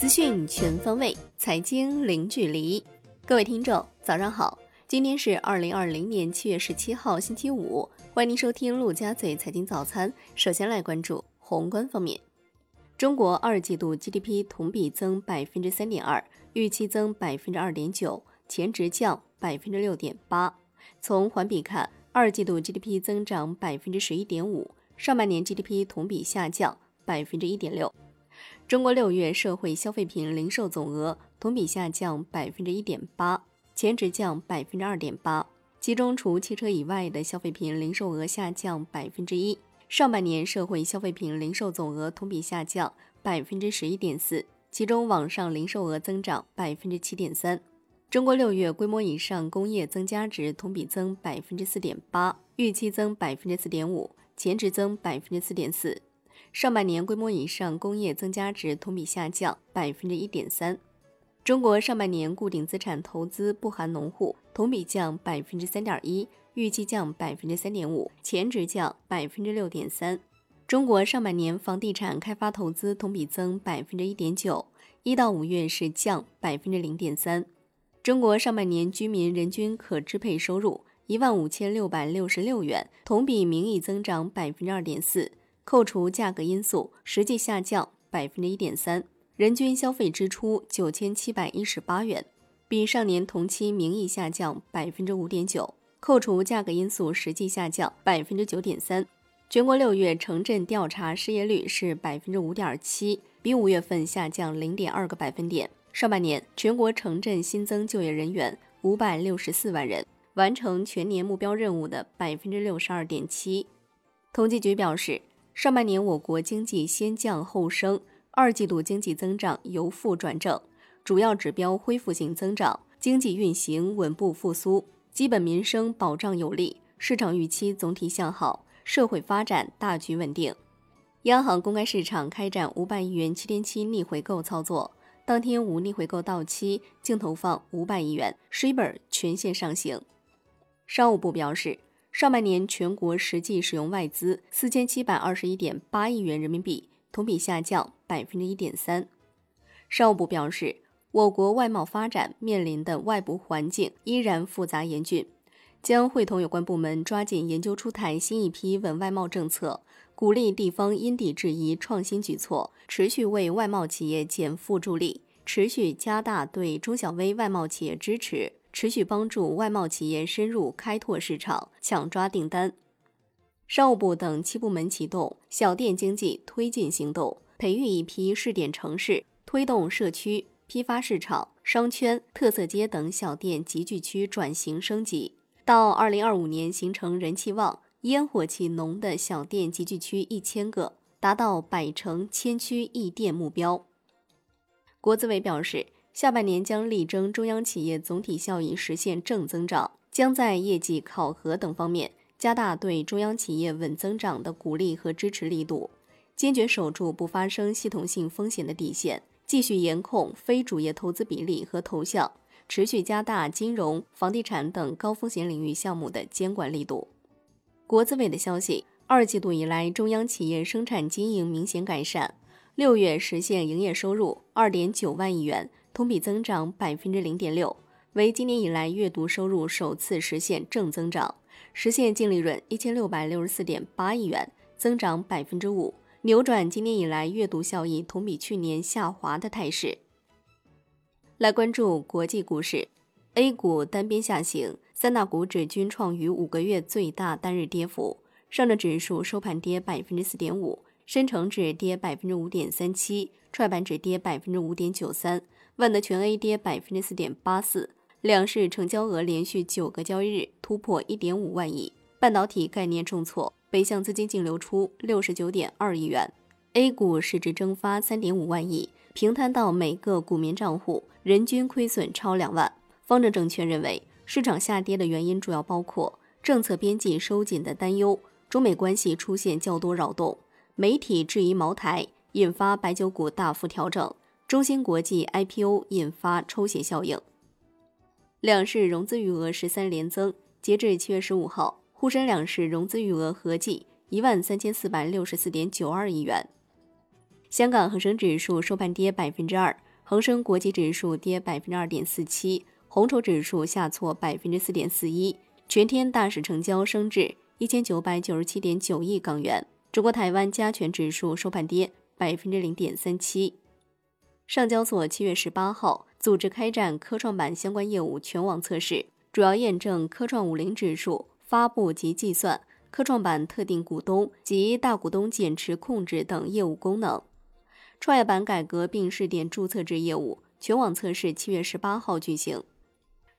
资讯全方位，财经零距离。各位听众，早上好！今天是二零二零年七月十七号，星期五。欢迎您收听陆家嘴财经早餐。首先来关注宏观方面，中国二季度 GDP 同比增百分之三点二，预期增百分之二点九，前值降百分之六点八。从环比看，二季度 GDP 增长百分之十一点五，上半年 GDP 同比下降百分之一点六。中国六月社会消费品零售总额同比下降百分之一点八，前值降百分之二点八。其中，除汽车以外的消费品零售额下降百分之一。上半年社会消费品零售总额同比下降百分之十一点四，其中网上零售额增长百分之七点三。中国六月规模以上工业增加值同比增百分之四点八，预期增百分之四点五，前值增百分之四点四。上半年规模以上工业增加值同比下降百分之一点三。中国上半年固定资产投资不含农户同比降百分之三点一，预计降百分之三点五，前值降百分之六点三。中国上半年房地产开发投资同比增百分之一点九，一到五月是降百分之零点三。中国上半年居民人均可支配收入一万五千六百六十六元，同比名义增长百分之二点四。扣除价格因素，实际下降百分之一点三，人均消费支出九千七百一十八元，比上年同期名义下降百分之五点九，扣除价格因素，实际下降百分之九点三。全国六月城镇调查失业率是百分之五点七，比五月份下降零点二个百分点。上半年全国城镇新增就业人员五百六十四万人，完成全年目标任务的百分之六十二点七。统计局表示。上半年我国经济先降后升，二季度经济增长由负转正，主要指标恢复性增长，经济运行稳步复苏，基本民生保障有力，市场预期总体向好，社会发展大局稳定。央行公开市场开展五百亿元七天期逆回购操作，当天无逆回购到期，净投放五百亿元，Shiba 全线上行。商务部表示。上半年全国实际使用外资四千七百二十一点八亿元人民币，同比下降百分之一点三。商务部表示，我国外贸发展面临的外部环境依然复杂严峻，将会同有关部门抓紧研究出台新一批稳外贸政策，鼓励地方因地制宜创新举措，持续为外贸企业减负助力，持续加大对中小微外贸企业支持。持续帮助外贸企业深入开拓市场、抢抓订单。商务部等七部门启动小店经济推进行动，培育一批试点城市，推动社区、批发市场、商圈、特色街等小店集聚区转型升级。到二零二五年，形成人气旺、烟火气浓的小店集聚区一千个，达到百城千区一店目标。国资委表示。下半年将力争中央企业总体效益实现正增长，将在业绩考核等方面加大对中央企业稳增长的鼓励和支持力度，坚决守住不发生系统性风险的底线，继续严控非主业投资比例和投向，持续加大金融、房地产等高风险领域项目的监管力度。国资委的消息，二季度以来，中央企业生产经营明显改善，六月实现营业收入二点九万亿元。同比增长百分之零点六，为今年以来月度收入首次实现正增长，实现净利润一千六百六十四点八亿元，增长百分之五，扭转今年以来月度效益同比去年下滑的态势。来关注国际股市，A 股单边下行，三大股指均创于五个月最大单日跌幅，上证指数收盘跌百分之四点五，深成指跌百分之五点三七，创业板指跌百分之五点九三。万德全 A 跌百分之四点八四，两市成交额连续九个交易日突破一点五万亿。半导体概念重挫，北向资金净流出六十九点二亿元。A 股市值蒸发三点五万亿，平摊到每个股民账户，人均亏损超两万。方正证券认为，市场下跌的原因主要包括政策边际收紧的担忧，中美关系出现较多扰动，媒体质疑茅台，引发白酒股大幅调整。中芯国际 IPO 引发抽血效应，两市融资余额十三连增，截至七月十五号，沪深两市融资余额合计一万三千四百六十四点九二亿元。香港恒生指数收盘跌百分之二，恒生国际指数跌百分之二点四七，红筹指数下挫百分之四点四一，全天大市成交升至一千九百九十七点九亿港元。中国台湾加权指数收盘跌百分之零点三七。上交所七月十八号组织开展科创板相关业务全网测试，主要验证科创五零指数发布及计算、科创板特定股东及大股东减持控制等业务功能。创业板改革并试点注册制业务全网测试七月十八号举行，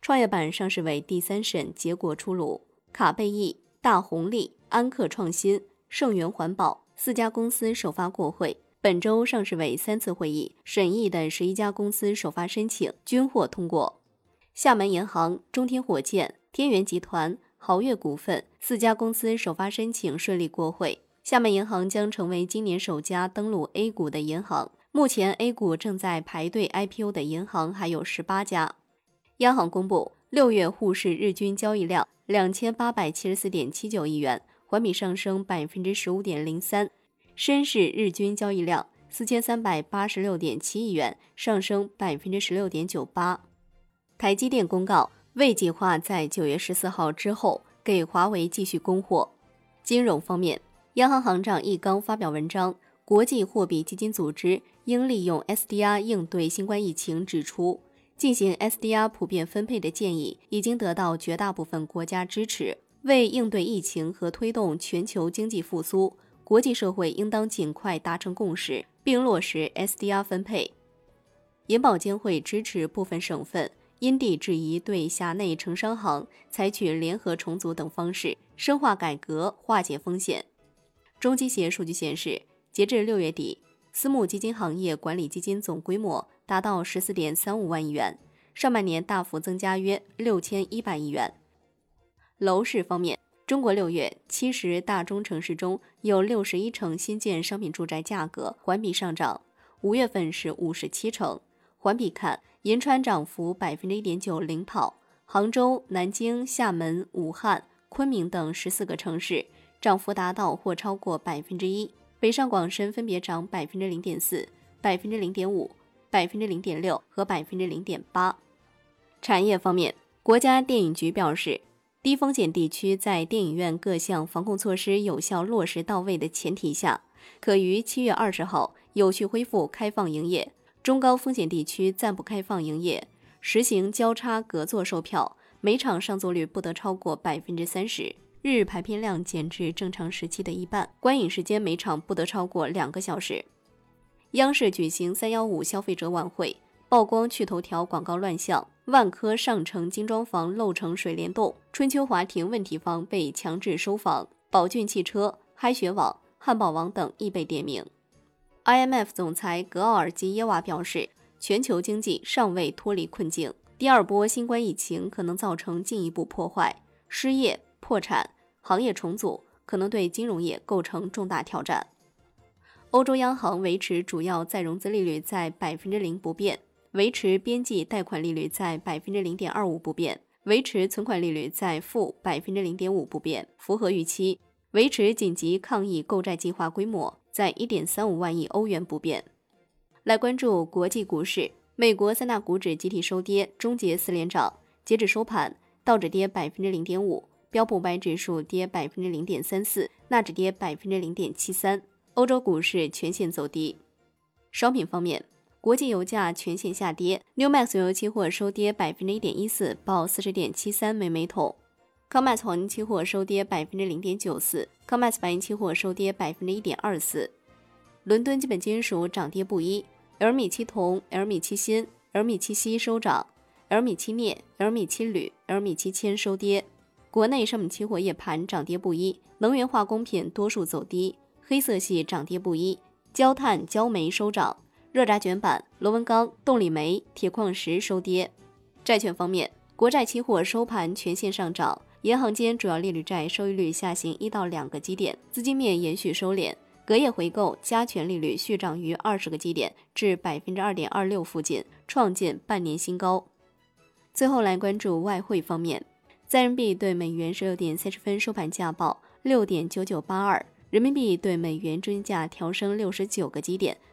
创业板上市委第三审结果出炉，卡贝易、大红利、安克创新、盛源环保四家公司首发过会。本周上市委三次会议审议的十一家公司首发申请均获通过。厦门银行、中天火箭、天元集团、豪越股份四家公司首发申请顺利过会。厦门银行将成为今年首家登陆 A 股的银行。目前 A 股正在排队 IPO 的银行还有十八家。央行公布，六月沪市日均交易量两千八百七十四点七九亿元，环比上升百分之十五点零三；深市日均交易量四千三百八十六点七亿元，上升百分之十六点九八。台积电公告，未计划在九月十四号之后给华为继续供货。金融方面。央行行长易纲发表文章，国际货币基金组织应利用 SDR 应对新冠疫情，指出进行 SDR 普遍分配的建议已经得到绝大部分国家支持。为应对疫情和推动全球经济复苏，国际社会应当尽快达成共识，并落实 SDR 分配。银保监会支持部分省份因地制宜对辖内城商行采取联合重组等方式，深化改革，化解风险。中基协数据显示，截至六月底，私募基金行业管理基金总规模达到十四点三五万亿元，上半年大幅增加约六千一百亿元。楼市方面，中国六月七十大中城市中有六十一城新建商品住宅价格环比上涨，五月份是五十七城。环比看，银川涨幅百分之一点九领跑，杭州、南京、厦门、武汉、昆明等十四个城市。涨幅达到或超过百分之一，北上广深分别涨百分之零点四、百分之零点五、百分之零点六和百分之零点八。产业方面，国家电影局表示，低风险地区在电影院各项防控措施有效落实到位的前提下，可于七月二十号有序恢复开放营业；中高风险地区暂不开放营业，实行交叉隔座售票，每场上座率不得超过百分之三十。日排片量减至正常时期的一半，观影时间每场不得超过两个小时。央视举行三幺五消费者晚会，曝光趣头条广告乱象，万科上城精装房漏成水帘洞，春秋华庭问题房被强制收房，宝骏汽车、嗨学网、汉堡王等亦被点名。IMF 总裁格奥尔基耶娃表示，全球经济尚未脱离困境，第二波新冠疫情可能造成进一步破坏，失业。破产、行业重组可能对金融业构成重大挑战。欧洲央行维持主要再融资利率在百分之零不变，维持边际贷款利率在百分之零点二五不变，维持存款利率在负百分之零点五不变，符合预期。维持紧急抗疫购债计划规模在一点三五万亿欧元不变。来关注国际股市，美国三大股指集体收跌，终结四连涨。截止收盘，道指跌百分之零点五。标普白指数跌百分之零点三四，纳指跌百分之零点七三。欧洲股市全线走低。商品方面，国际油价全线下跌，New Max 原油期货收跌百分之一点一四，报四十点七三每每桶。COMEX 黄金期货收跌百分之零点九四，COMEX 白银期货收跌百分之一点二四。伦敦基本金属涨跌不一，L 米七铜、L 米七锌、L 米七锡收涨，L 米七镍、L 米七铝、L 米七铅收跌。国内商品期货夜盘涨跌不一，能源化工品多数走低，黑色系涨跌不一，焦炭、焦煤收涨，热轧卷板、螺纹钢、动力煤、铁矿石收跌。债券方面，国债期货收盘全线上涨，银行间主要利率债收益率下行一到两个基点，资金面延续收敛，隔夜回购加权利率续涨逾二十个基点，至百分之二点二六附近，创建半年新高。最后来关注外汇方面。在人民币对美元十六点三十分收盘价报六点九九八二，人民币对美元中间价调升六十九个基点，